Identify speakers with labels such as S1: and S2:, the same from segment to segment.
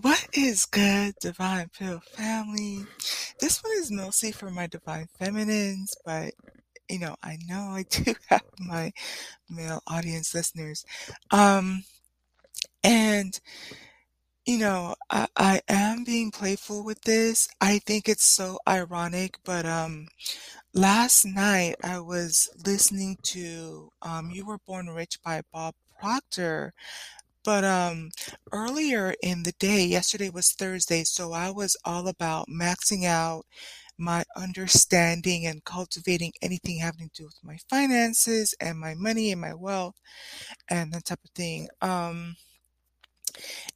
S1: What is good, Divine Pill family? This one is mostly for my Divine Feminines, but you know, I know I do have my male audience listeners. Um, and you know, I, I am being playful with this. I think it's so ironic, but um, last night I was listening to um, You Were Born Rich by Bob Proctor but um, earlier in the day, yesterday was Thursday, so I was all about maxing out my understanding and cultivating anything having to do with my finances and my money and my wealth and that type of thing. Um,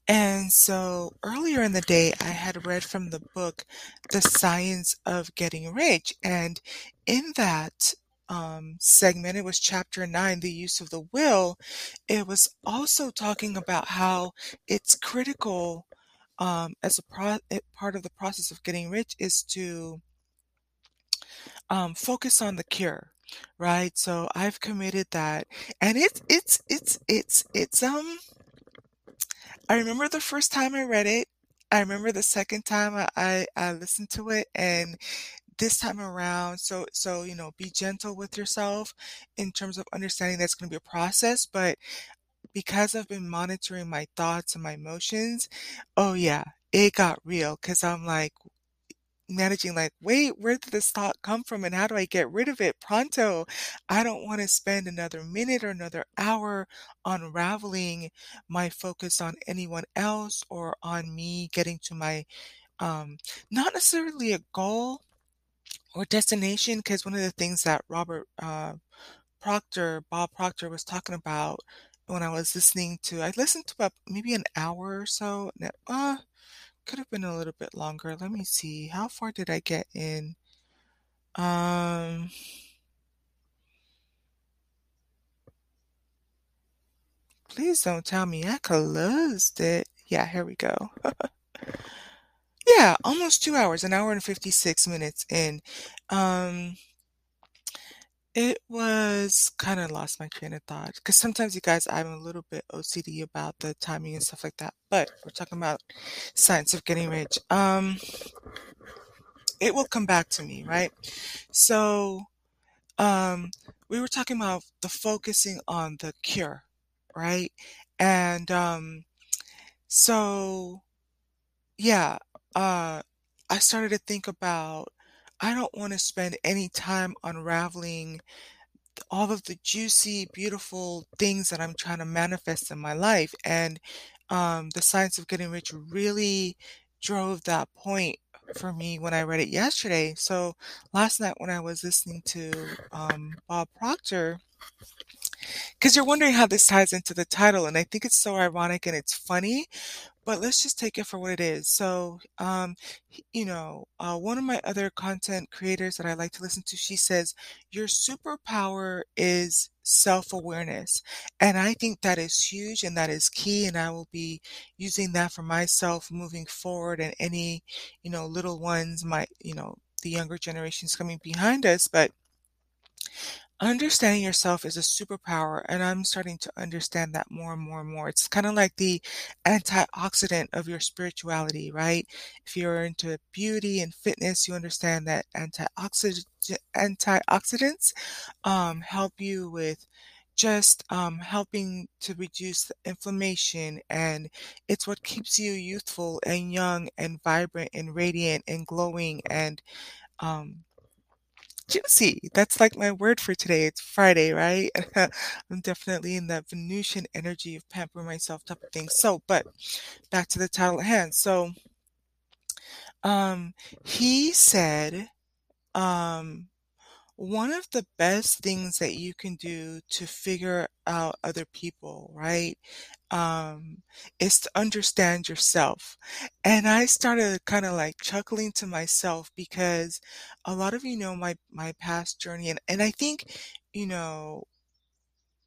S1: and so earlier in the day, I had read from the book, The Science of Getting Rich. And in that um, segment, it was chapter nine, The Use of the Will. It was also talking about how it's critical um, as a pro- part of the process of getting rich is to um, focus on the cure right so i've committed that and it's it's it's it's it's um I remember the first time I read it. I remember the second time I, I, I listened to it and this time around, so so you know, be gentle with yourself in terms of understanding that's going to be a process, but because I've been monitoring my thoughts and my emotions, oh yeah, it got real because I'm like, managing like, wait, where did this thought come from and how do I get rid of it pronto? I don't want to spend another minute or another hour unraveling my focus on anyone else or on me getting to my um not necessarily a goal or destination because one of the things that Robert uh Proctor, Bob Proctor was talking about when I was listening to I listened to about maybe an hour or so. Uh could have been a little bit longer. Let me see. How far did I get in? Um, please don't tell me I closed it. Yeah, here we go. yeah, almost two hours, an hour and 56 minutes in. Um, it was kind of lost my train of thought because sometimes you guys, I'm a little bit OCD about the timing and stuff like that. But we're talking about science of getting rich. Um, it will come back to me, right? So, um, we were talking about the focusing on the cure, right? And um, so, yeah, uh, I started to think about I don't want to spend any time unraveling all of the juicy, beautiful things that I'm trying to manifest in my life. And um, the science of getting rich really drove that point for me when I read it yesterday. So last night when I was listening to um, Bob Proctor, because you're wondering how this ties into the title, and I think it's so ironic and it's funny, but let's just take it for what it is. So, um, you know, uh, one of my other content creators that I like to listen to, she says, Your superpower is self awareness. And I think that is huge and that is key. And I will be using that for myself moving forward and any, you know, little ones, my, you know, the younger generations coming behind us. But Understanding yourself is a superpower, and I'm starting to understand that more and more and more. It's kind of like the antioxidant of your spirituality, right? If you're into beauty and fitness, you understand that antioxidant antioxidants um, help you with just um, helping to reduce the inflammation, and it's what keeps you youthful and young and vibrant and radiant and glowing and um, juicy. That's like my word for today. It's Friday, right? I'm definitely in that Venusian energy of pampering myself type of thing. So, but back to the title at hand. So, um, he said, um, one of the best things that you can do to figure out other people, right, um, is to understand yourself. And I started kind of like chuckling to myself because a lot of you know my my past journey, and and I think you know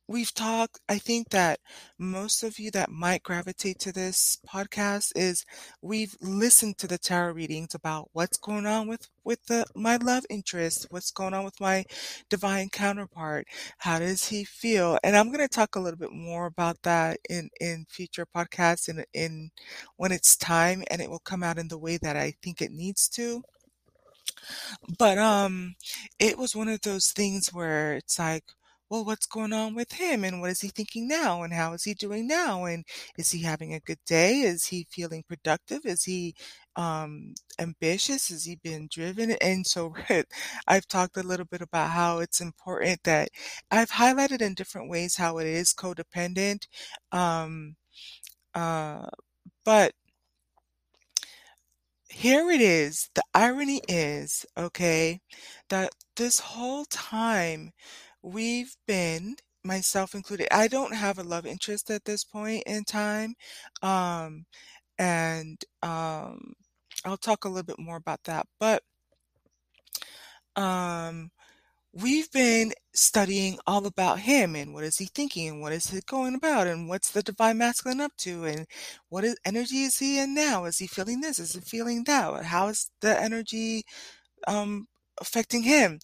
S1: we've talked I think that most of you that might gravitate to this podcast is we've listened to the tarot readings about what's going on with with the my love interest, what's going on with my divine counterpart, how does he feel? And I'm going to talk a little bit more about that in in future podcasts in in when it's time and it will come out in the way that I think it needs to. But um it was one of those things where it's like, well, what's going on with him and what is he thinking now and how is he doing now and is he having a good day? Is he feeling productive? Is he um ambitious? Has he been driven? And so I've talked a little bit about how it's important that I've highlighted in different ways how it is codependent. Um uh but here it is. The irony is, okay, that this whole time we've been, myself included, I don't have a love interest at this point in time. Um, and um, I'll talk a little bit more about that. But um, we've been studying all about him and what is he thinking and what is he going about and what's the divine masculine up to and what is energy is he in now? Is he feeling this? Is he feeling that? How is the energy um affecting him?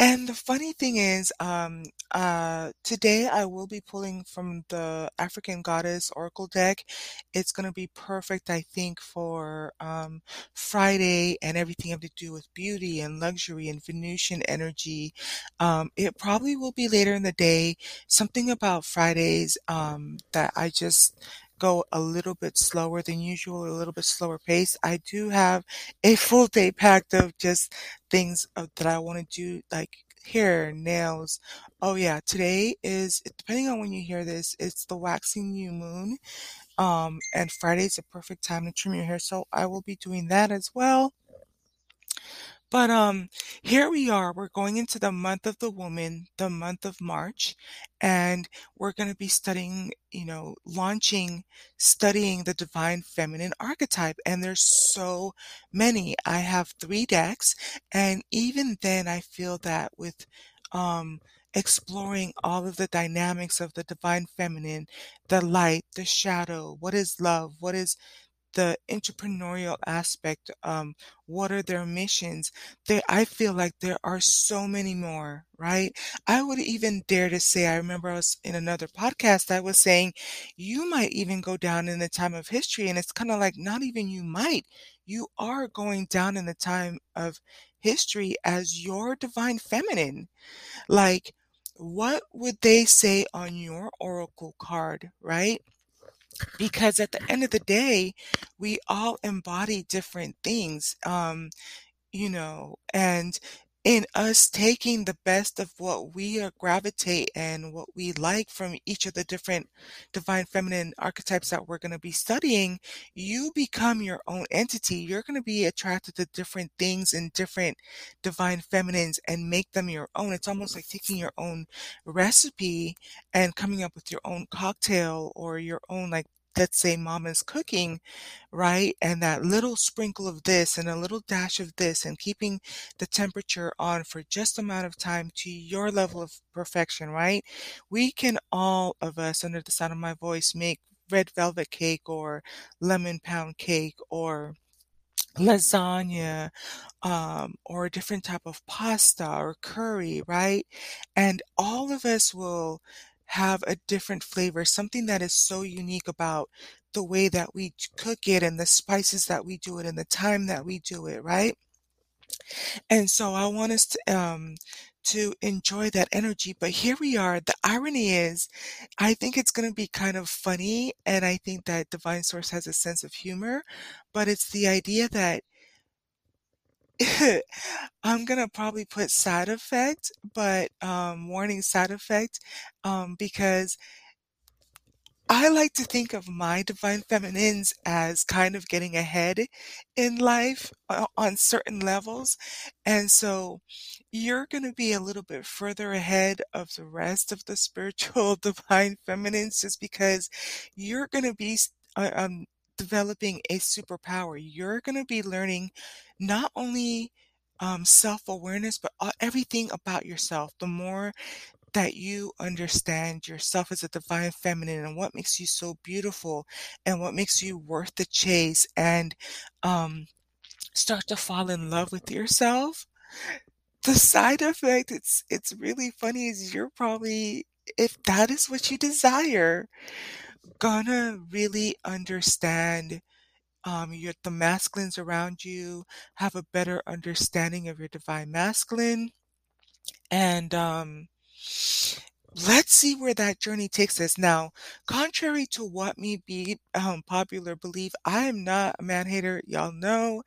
S1: And the funny thing is, um, uh, today I will be pulling from the African Goddess Oracle deck. It's going to be perfect, I think, for um, Friday and everything having to do with beauty and luxury and Venusian energy. Um, it probably will be later in the day. Something about Fridays um, that I just go a little bit slower than usual, a little bit slower pace. I do have a full day packed of just things that I want to do, like hair, nails. Oh yeah, today is depending on when you hear this, it's the waxing new moon. Um, and Friday's a perfect time to trim your hair, so I will be doing that as well. But um, here we are. We're going into the month of the woman, the month of March, and we're going to be studying, you know, launching, studying the divine feminine archetype. And there's so many. I have three decks, and even then, I feel that with um, exploring all of the dynamics of the divine feminine, the light, the shadow, what is love, what is the entrepreneurial aspect, um, what are their missions? There, I feel like there are so many more, right? I would even dare to say, I remember I was in another podcast, I was saying, you might even go down in the time of history. And it's kind of like, not even you might, you are going down in the time of history as your divine feminine. Like, what would they say on your oracle card, right? Because at the end of the day, we all embody different things, um, you know, and in us taking the best of what we uh, gravitate and what we like from each of the different divine feminine archetypes that we're going to be studying, you become your own entity. You're going to be attracted to different things and different divine feminines and make them your own. It's almost like taking your own recipe and coming up with your own cocktail or your own like let's say mama's cooking, right? And that little sprinkle of this and a little dash of this and keeping the temperature on for just amount of time to your level of perfection, right? We can all of us under the sound of my voice make red velvet cake or lemon pound cake or lasagna um, or a different type of pasta or curry, right? And all of us will have a different flavor, something that is so unique about the way that we cook it and the spices that we do it and the time that we do it, right? And so I want us to um to enjoy that energy. But here we are. The irony is, I think it's going to be kind of funny, and I think that Divine Source has a sense of humor, but it's the idea that I'm gonna probably put side effect, but um, warning side effect, um, because I like to think of my divine feminines as kind of getting ahead in life uh, on certain levels. And so you're going to be a little bit further ahead of the rest of the spiritual divine feminines just because you're going to be uh, um, developing a superpower. You're going to be learning not only um, self awareness, but everything about yourself. The more that you understand yourself as a divine feminine and what makes you so beautiful and what makes you worth the chase and um, start to fall in love with yourself, the side effect it's it's really funny is you're probably if that is what you desire, gonna really understand um, your the masculines around you, have a better understanding of your divine masculine, and um, let's see where that journey takes us. Now, contrary to what may be um, popular belief, I am not a man hater. Y'all know,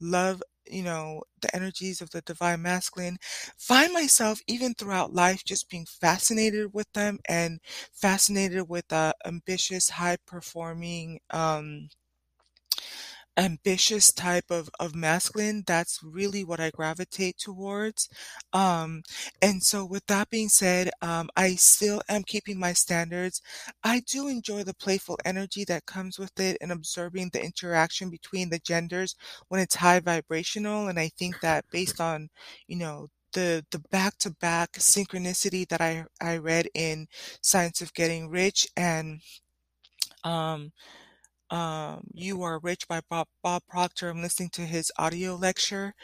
S1: love, you know, the energies of the divine masculine. Find myself even throughout life just being fascinated with them and fascinated with uh, ambitious, high performing, um, ambitious type of of masculine, that's really what I gravitate towards. Um, and so with that being said, um, I still am keeping my standards. I do enjoy the playful energy that comes with it and observing the interaction between the genders when it's high vibrational. And I think that based on, you know, the the back-to-back synchronicity that I I read in Science of Getting Rich and um um, You Are Rich by Bob, Bob Proctor. I'm listening to his audio lecture.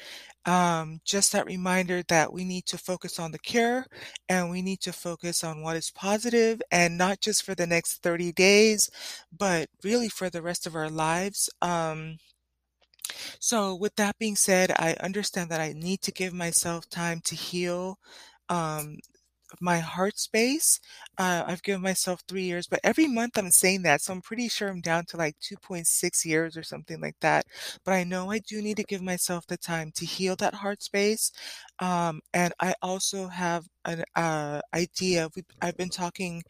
S1: Um, just that reminder that we need to focus on the cure and we need to focus on what is positive and not just for the next 30 days, but really for the rest of our lives. Um, so, with that being said, I understand that I need to give myself time to heal. Um, my heart space. Uh, I've given myself three years, but every month I'm saying that. So I'm pretty sure I'm down to like 2.6 years or something like that. But I know I do need to give myself the time to heal that heart space. Um, and I also have an uh, idea. We, I've been talking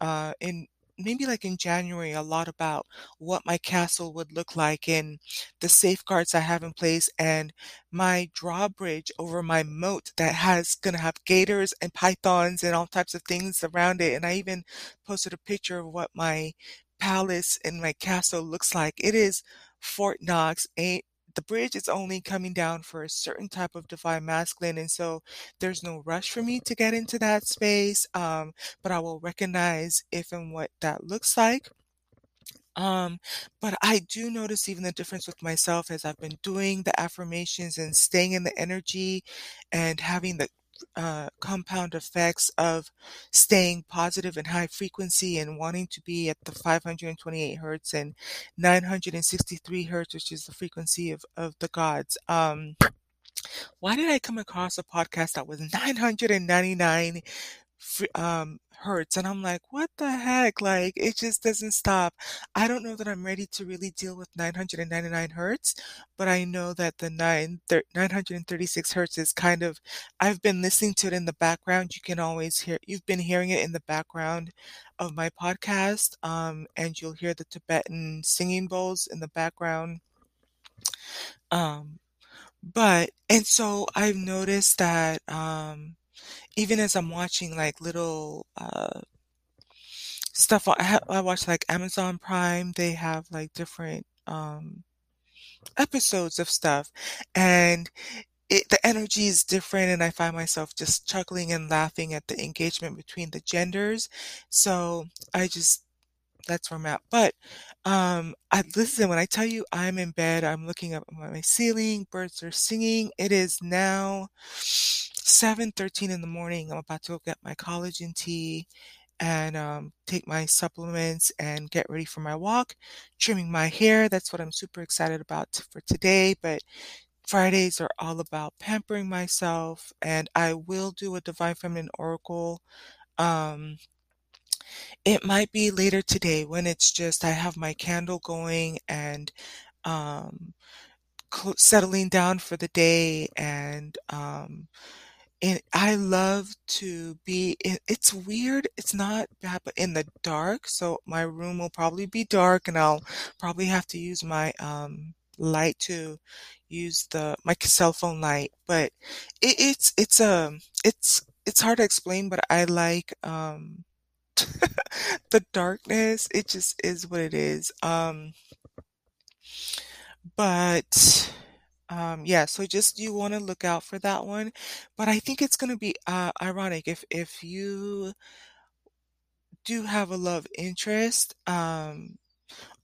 S1: uh, in maybe like in January a lot about what my castle would look like and the safeguards I have in place and my drawbridge over my moat that has gonna have gators and pythons and all types of things around it. And I even posted a picture of what my palace and my castle looks like. It is Fort Knox, a the bridge is only coming down for a certain type of divine masculine, and so there's no rush for me to get into that space. Um, but I will recognize if and what that looks like. Um, but I do notice even the difference with myself as I've been doing the affirmations and staying in the energy and having the uh, compound effects of staying positive and high frequency and wanting to be at the 528 hertz and 963 hertz, which is the frequency of, of the gods. Um, why did I come across a podcast that was 999 um, hertz? And I'm like, what the heck? Like, it just doesn't stop. I don't know that I'm ready to really deal with 999 hertz, but I know that the 9, 936 hertz is kind of, I've been listening to it in the background. You can always hear, you've been hearing it in the background of my podcast, um, and you'll hear the Tibetan singing bowls in the background. Um, but, and so I've noticed that, um, even as I'm watching like little uh, stuff, I, ha- I watch like Amazon Prime. They have like different um, episodes of stuff, and it, the energy is different, and I find myself just chuckling and laughing at the engagement between the genders. So I just that's where I'm at. But um, I listen when I tell you I'm in bed. I'm looking up at my ceiling. Birds are singing. It is now 7:13 in the morning. I'm about to go get my collagen tea and um, take my supplements and get ready for my walk. Trimming my hair. That's what I'm super excited about for today. But Fridays are all about pampering myself, and I will do a Divine Feminine Oracle. Um, it might be later today when it's just I have my candle going and um, settling down for the day and um, and I love to be in, it's weird, it's not bad, but in the dark. So my room will probably be dark and I'll probably have to use my um light to use the my cell phone light. But it, it's it's um it's it's hard to explain, but I like um the darkness. It just is what it is. Um but Um, yeah, so just you wanna look out for that one, but I think it's gonna be, uh, ironic if if you do have a love interest, um,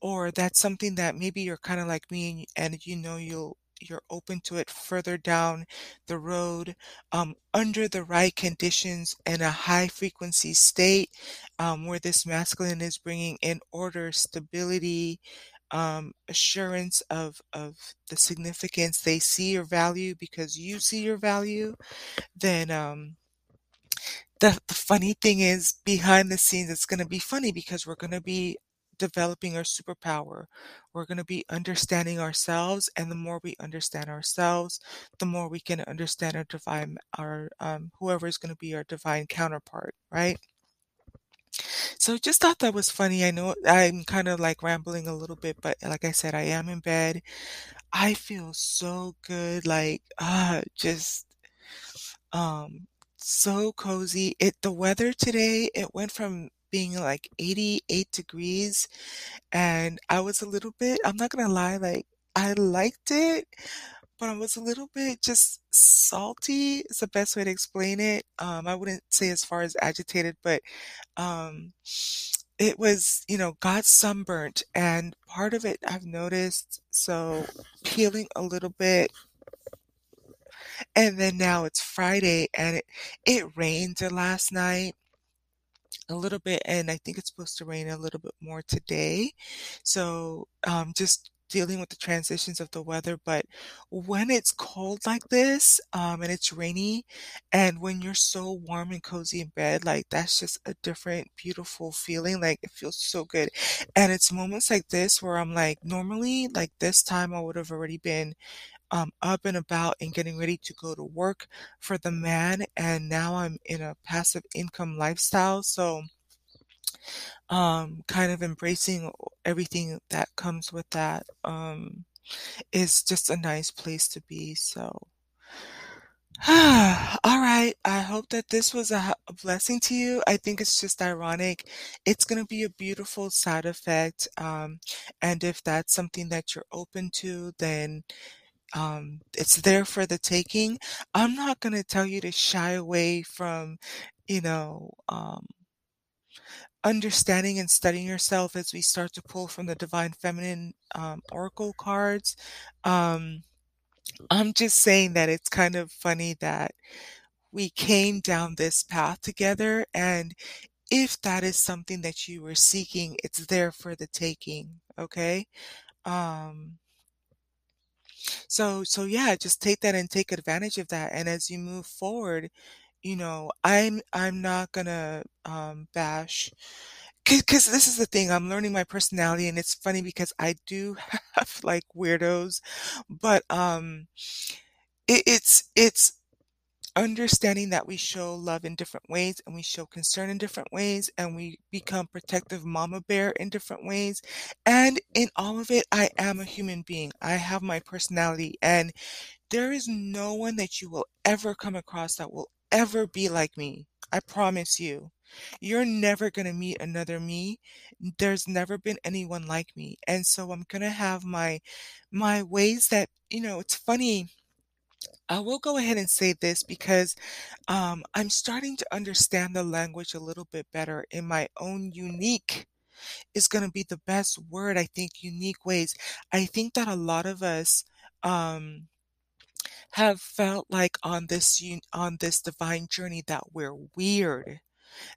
S1: or that's something that maybe you're kinda like me and and you know you'll you're open to it further down the road, um, under the right conditions in a high frequency state, um, where this masculine is bringing in order, stability, um, assurance of of the significance they see your value because you see your value, then, um the the funny thing is behind the scenes, it's gonna be funny because we're gonna be developing our superpower. We're gonna be understanding ourselves, and the more we understand ourselves, the more we can understand our divine our, um, whoever is gonna be our divine counterpart, right? So just thought that was funny. I know I'm kinda, like, rambling a little bit, but like I said, I am in bed. I feel so good, like, ah, just um, so cozy. It the weather today, it went from being, like, 88 degrees, and I was a little bit I'm not gonna lie, like, I liked it, but I was a little bit just salty is the best way to explain it. Um, I wouldn't say as far as agitated, but, um, it was, you know, got sunburnt, and part of it I've noticed, so peeling a little bit and then now it's Friday, and it it rained last night a little bit, and I think it's supposed to rain a little bit more today. So, um, just dealing with the transitions of the weather, but when it's cold like this, um, and it's rainy, and when you're so warm and cozy in bed, like, that's just a different beautiful feeling, like, it feels so good. And it's moments like this where I'm like, normally, like, this time I would have already been, um, up and about and getting ready to go to work for the man, and now I'm in a passive income lifestyle, so um, kind of embracing everything that comes with that, um, is just a nice place to be, so Alright, I hope that this was a blessing to you. I think it's just ironic. It's gonna be a beautiful side effect, um, and if that's something that you're open to, then, um, it's there for the taking. I'm not gonna tell you to shy away from, you know, um understanding and studying yourself as we start to pull from the divine feminine, um, oracle cards. Um, I'm just saying that it's kind of funny that we came down this path together, and if that is something that you were seeking, it's there for the taking, okay? Um so so, yeah, just take that and take advantage of that, and as you move forward, you know, I'm I'm not gonna, um, bash because this is the thing, I'm learning my personality, and it's funny because I do have, like, weirdos, but, um, it it's it's understanding that we show love in different ways, and we show concern in different ways, and we become protective mama bear in different ways, and in all of it, I am a human being. I have my personality, and there is no one that you will ever come across that will ever be like me. I promise you. You're never gonna meet another me. There's never been anyone like me, and so I'm gonna have my my ways that you know, it's funny I will go ahead and say this because, um, I'm starting to understand the language a little bit better in my own unique is gonna be the best word, I think, unique ways. I think that a lot of us, um have felt like on this on this divine journey that we're weird,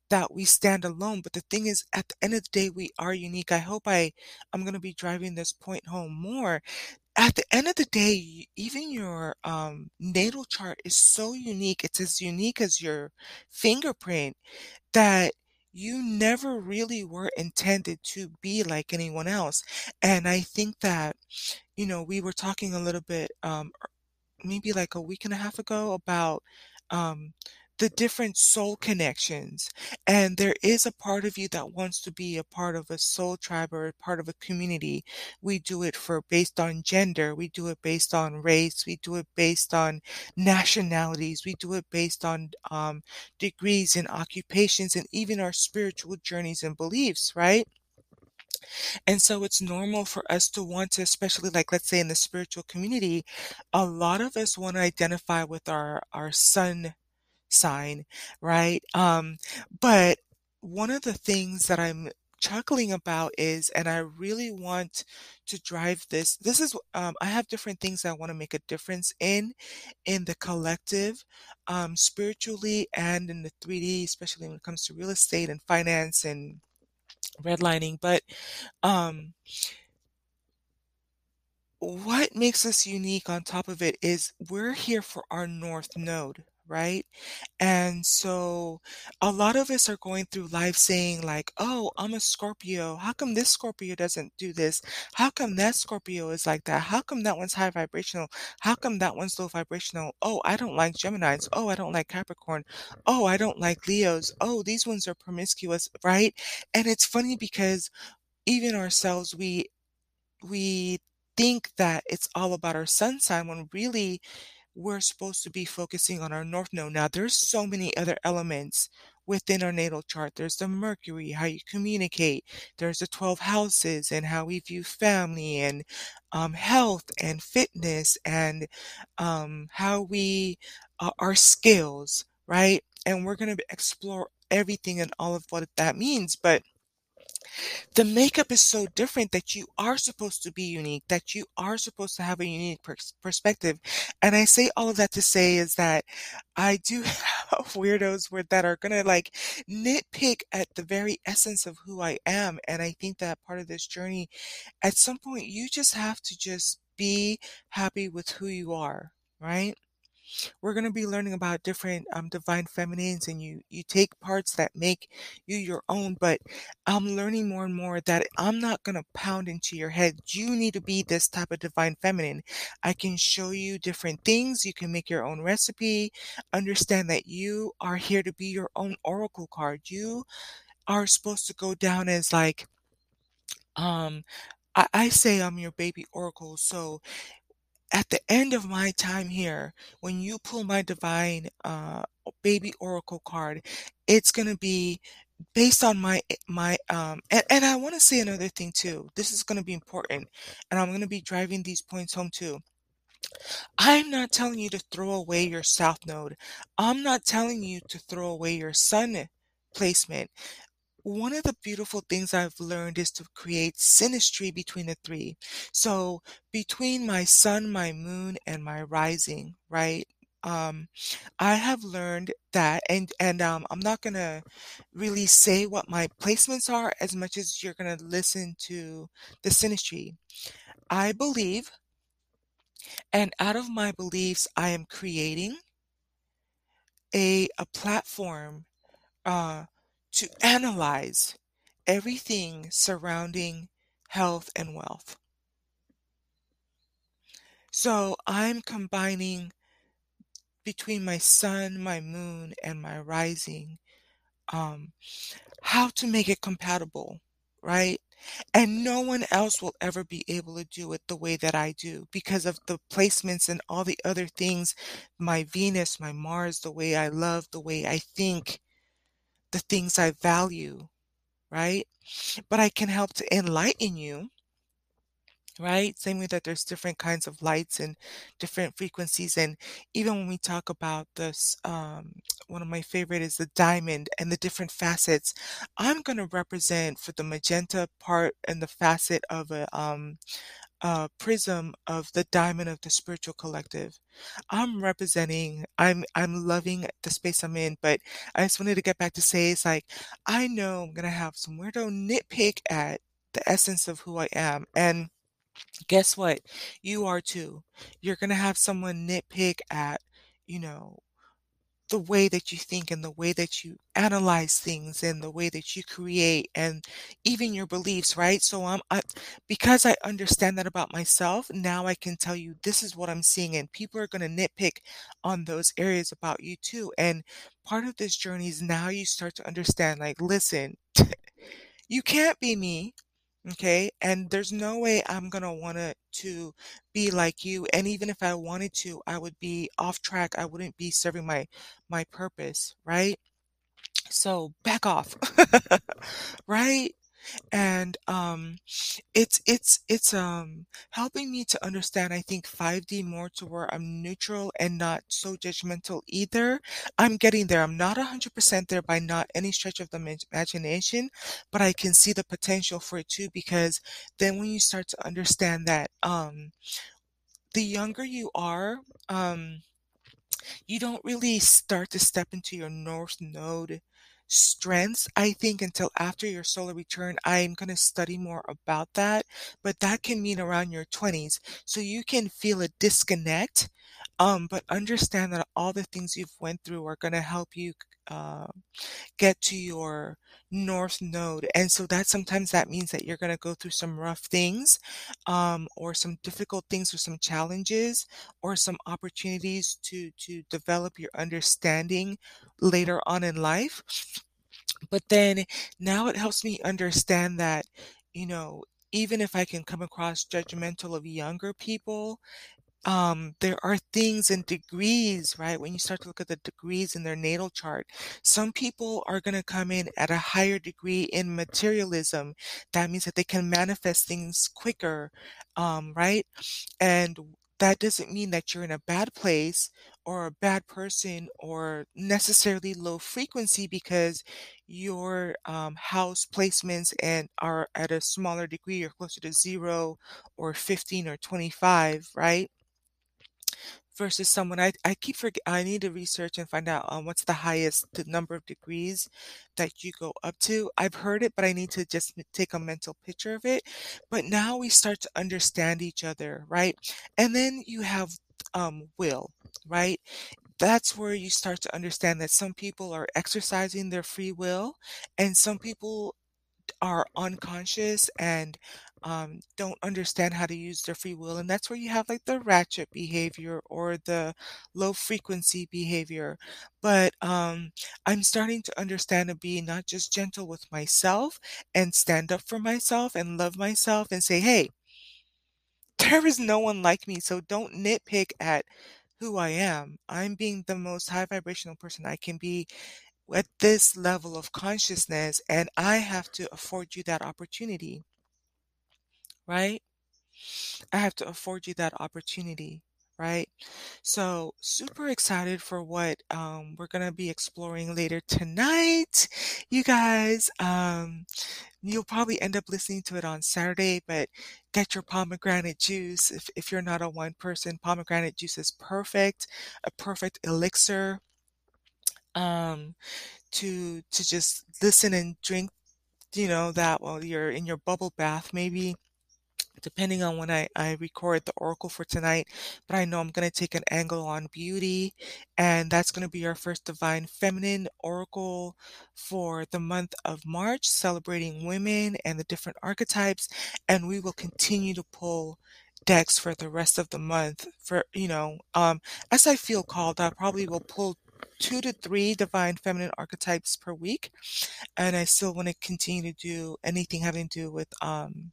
S1: that we stand alone, but the thing is, at the end of the day, we are unique. I hope I I'm gonna be driving this point home more. At the end of the day, even your, um, natal chart is so unique, it's as unique as your fingerprint, that you never really were intended to be like anyone else, and I think that, you know, we were talking a little bit, um, maybe like a week and a half ago about, um, the different soul connections, and there is a part of you that wants to be a part of a soul tribe or a part of a community. We do it for based on gender, we do it based on race, we do it based on nationalities, we do it based on, um, degrees and occupations and even our spiritual journeys and beliefs, right? And so it's normal for us to want to especially, like, let's say in the spiritual community, a lot of us wanna identify with our our sun sign, right? Um, but one of the things that I'm chuckling about is and I really want to drive this this is um, I have different things I wanna make a difference in, in the collective, um, spiritually and in the 3D, especially when it comes to real estate and finance and redlining, but, um what makes us unique on top of it is we're here for our north node, right? And so a lot of us are going through life saying like, "Oh, I'm a Scorpio. How come this Scorpio doesn't do this? How come that Scorpio is like that? How come that one's high vibrational? How come that one's low vibrational? Oh, I don't like Geminis. Oh, I don't like Capricorn. Oh, I don't like Leos. Oh, these ones are promiscuous, right?" And it's funny because even ourselves, we we think that it's all about our sun sign when really we're supposed to be focusing on our north node. Now, there's so many other elements within our natal chart. There's the Mercury, how you communicate. There's the 12 houses and how we view family and um, health and fitness and um, how we, uh, our skills, right? And we're going to explore everything and all of what that means. But the makeup is so different that you are supposed to be unique, that you are supposed to have a unique pers- perspective. And I say all of that to say is that I do have weirdos where that are gonna like nitpick at the very essence of who I am. And I think that part of this journey, at some point, you just have to just be happy with who you are, right? We're going to be learning about different um, divine feminines, and you you take parts that make you your own. But I'm learning more and more that I'm not going to pound into your head. You need to be this type of divine feminine. I can show you different things. You can make your own recipe. Understand that you are here to be your own oracle card. You are supposed to go down as like um I, I say I'm your baby oracle. So at the end of my time here, when you pull my divine uh, baby oracle card, it's going to be based on my my um and, and I want to say another thing too. This is going to be important and I'm going to be driving these points home too. I'm not telling you to throw away your south node. I'm not telling you to throw away your sun placement. One of the beautiful things I've learned is to create synastry between the three. So between my sun, my moon, and my rising, right? Um, I have learned that, and and um, I'm not gonna really say what my placements are as much as you're gonna listen to the synastry. I believe, and out of my beliefs, I am creating a a platform uh, to analyze everything surrounding health and wealth. So I'm combining between my sun, my moon, and my rising, um, how to make it compatible, right? And no one else will ever be able to do it the way that I do because of the placements and all the other things, my Venus, my Mars, the way I love, the way I think, the things I value, right? But I can help to enlighten you, right? Same way that there's different kinds of lights and different frequencies. And even when we talk about this, um, one of my favorite is the diamond and the different facets. I'm going to represent for the magenta part and the facet of a um, uh, prism of the diamond of the spiritual collective. I'm representing, I'm I'm loving the space I'm in, but I just wanted to get back to say it's like I know I'm gonna have some weirdo nitpick at the essence of who I am. And guess what? You are too. You're gonna have someone nitpick at, you know, the way that you think and the way that you analyze things and the way that you create and even your beliefs, right? So I'm I, because I understand that about myself, now I can tell you this is what I'm seeing and people are going to nitpick on those areas about you too. And part of this journey is now you start to understand like listen, you can't be me. Okay. And there's no way I'm going to want to to be like you. And even if I wanted to, I would be off track. I wouldn't be serving my my purpose, right? So back off. right? and um, it's it's it's um helping me to understand I think 5D more to where I'm neutral and not so judgmental either. I'm getting there. I'm not 100% there by not any stretch of the imagination, but I can see the potential for it too because then when you start to understand that um the younger you are, um you don't really start to step into your north node strengths, I think, until after your solar return. I'm going to study more about that, but that can mean around your 20s. So you can feel a disconnect, um, but understand that all the things you've went through are going to help you uh, get to your north node. And so that sometimes that means that you're going to go through some rough things, um, or some difficult things or some challenges or some opportunities to, to develop your understanding later on in life. But then now it helps me understand that, you know, even if I can come across judgmental of younger people, um, there are things and degrees, right? When you start to look at the degrees in their natal chart, some people are going to come in at a higher degree in materialism. That means that they can manifest things quicker, um, right? And that doesn't mean that you're in a bad place or a bad person or necessarily low frequency because your um, house placements and are at a smaller degree or closer to zero or 15 or 25, right? versus someone I, I keep forget I need to research and find out um, what's the highest the number of degrees that you go up to. I've heard it, but I need to just take a mental picture of it. But now we start to understand each other, right? And then you have um, will, right? That's where you start to understand that some people are exercising their free will and some people are unconscious and um, don't understand how to use their free will. And that's where you have like the ratchet behavior or the low frequency behavior. But um, I'm starting to understand and be not just gentle with myself and stand up for myself and love myself and say, hey, there is no one like me. So don't nitpick at who I am. I'm being the most high vibrational person I can be at this level of consciousness, and I have to afford you that opportunity, right? I have to afford you that opportunity, right? So, super excited for what um, we're going to be exploring later tonight, you guys. Um, you'll probably end up listening to it on Saturday, but get your pomegranate juice. If, if you're not a one person, pomegranate juice is perfect, a perfect elixir um, to to just listen and drink, you know, that while you're in your bubble bath, maybe depending on when I, I record the oracle for tonight. But I know I'm going to take an angle on beauty, and that's going to be our first divine feminine oracle for the month of March, celebrating women and the different archetypes. And we will continue to pull decks for the rest of the month for you know um as i feel called i probably will pull two to three divine feminine archetypes per week and i still want to continue to do anything having to do with um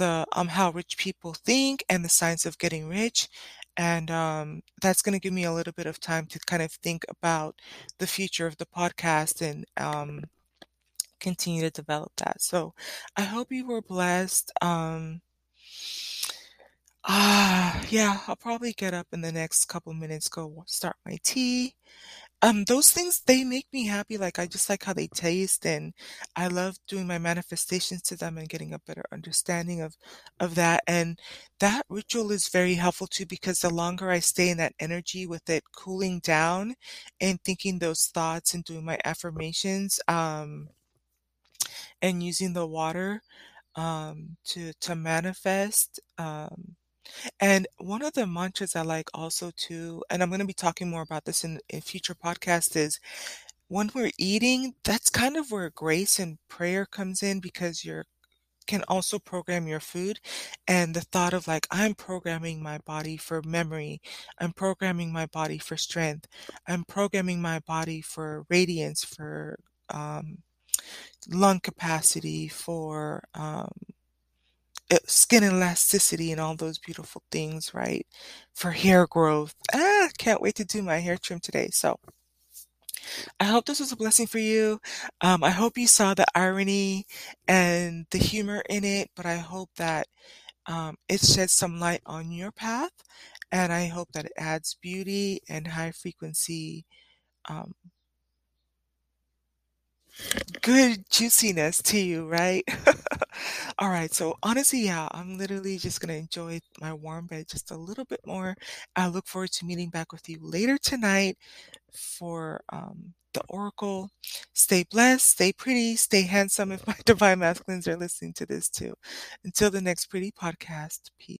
S1: the um how rich people think and the science of getting rich and um, that's going to give me a little bit of time to kind of think about the future of the podcast and um, continue to develop that. So i hope you were blessed um, ah yeah i'll probably get up in the next couple minutes go start my tea um, those things, they make me happy, like, I just like how they taste, and I love doing my manifestations to them and getting a better understanding of of that, and that ritual is very helpful too because the longer I stay in that energy with it cooling down and thinking those thoughts and doing my affirmations, um and using the water, um, to to manifest, um and one of the mantras I like also too, and I'm going to be talking more about this in, in future podcasts, is when we're eating, that's kind of where grace and prayer comes in because you can also program your food. And the thought of like, I'm programming my body for memory, I'm programming my body for strength, I'm programming my body for radiance, for um, lung capacity, for um, skin elasticity and all those beautiful things, right? For hair growth. Ah, can't wait to do my hair trim today. So I hope this was a blessing for you. Um, I hope you saw the irony and the humor in it, but I hope that um, it sheds some light on your path, and I hope that it adds beauty and high frequency, um, good juiciness to you, right? All right, so honestly, yeah, I'm literally just gonna enjoy my warm bed just a little bit more. I look forward to meeting back with you later tonight for um, the Oracle. Stay blessed, stay pretty, stay handsome if my divine masculines are listening to this too. Until the next pretty podcast, peace.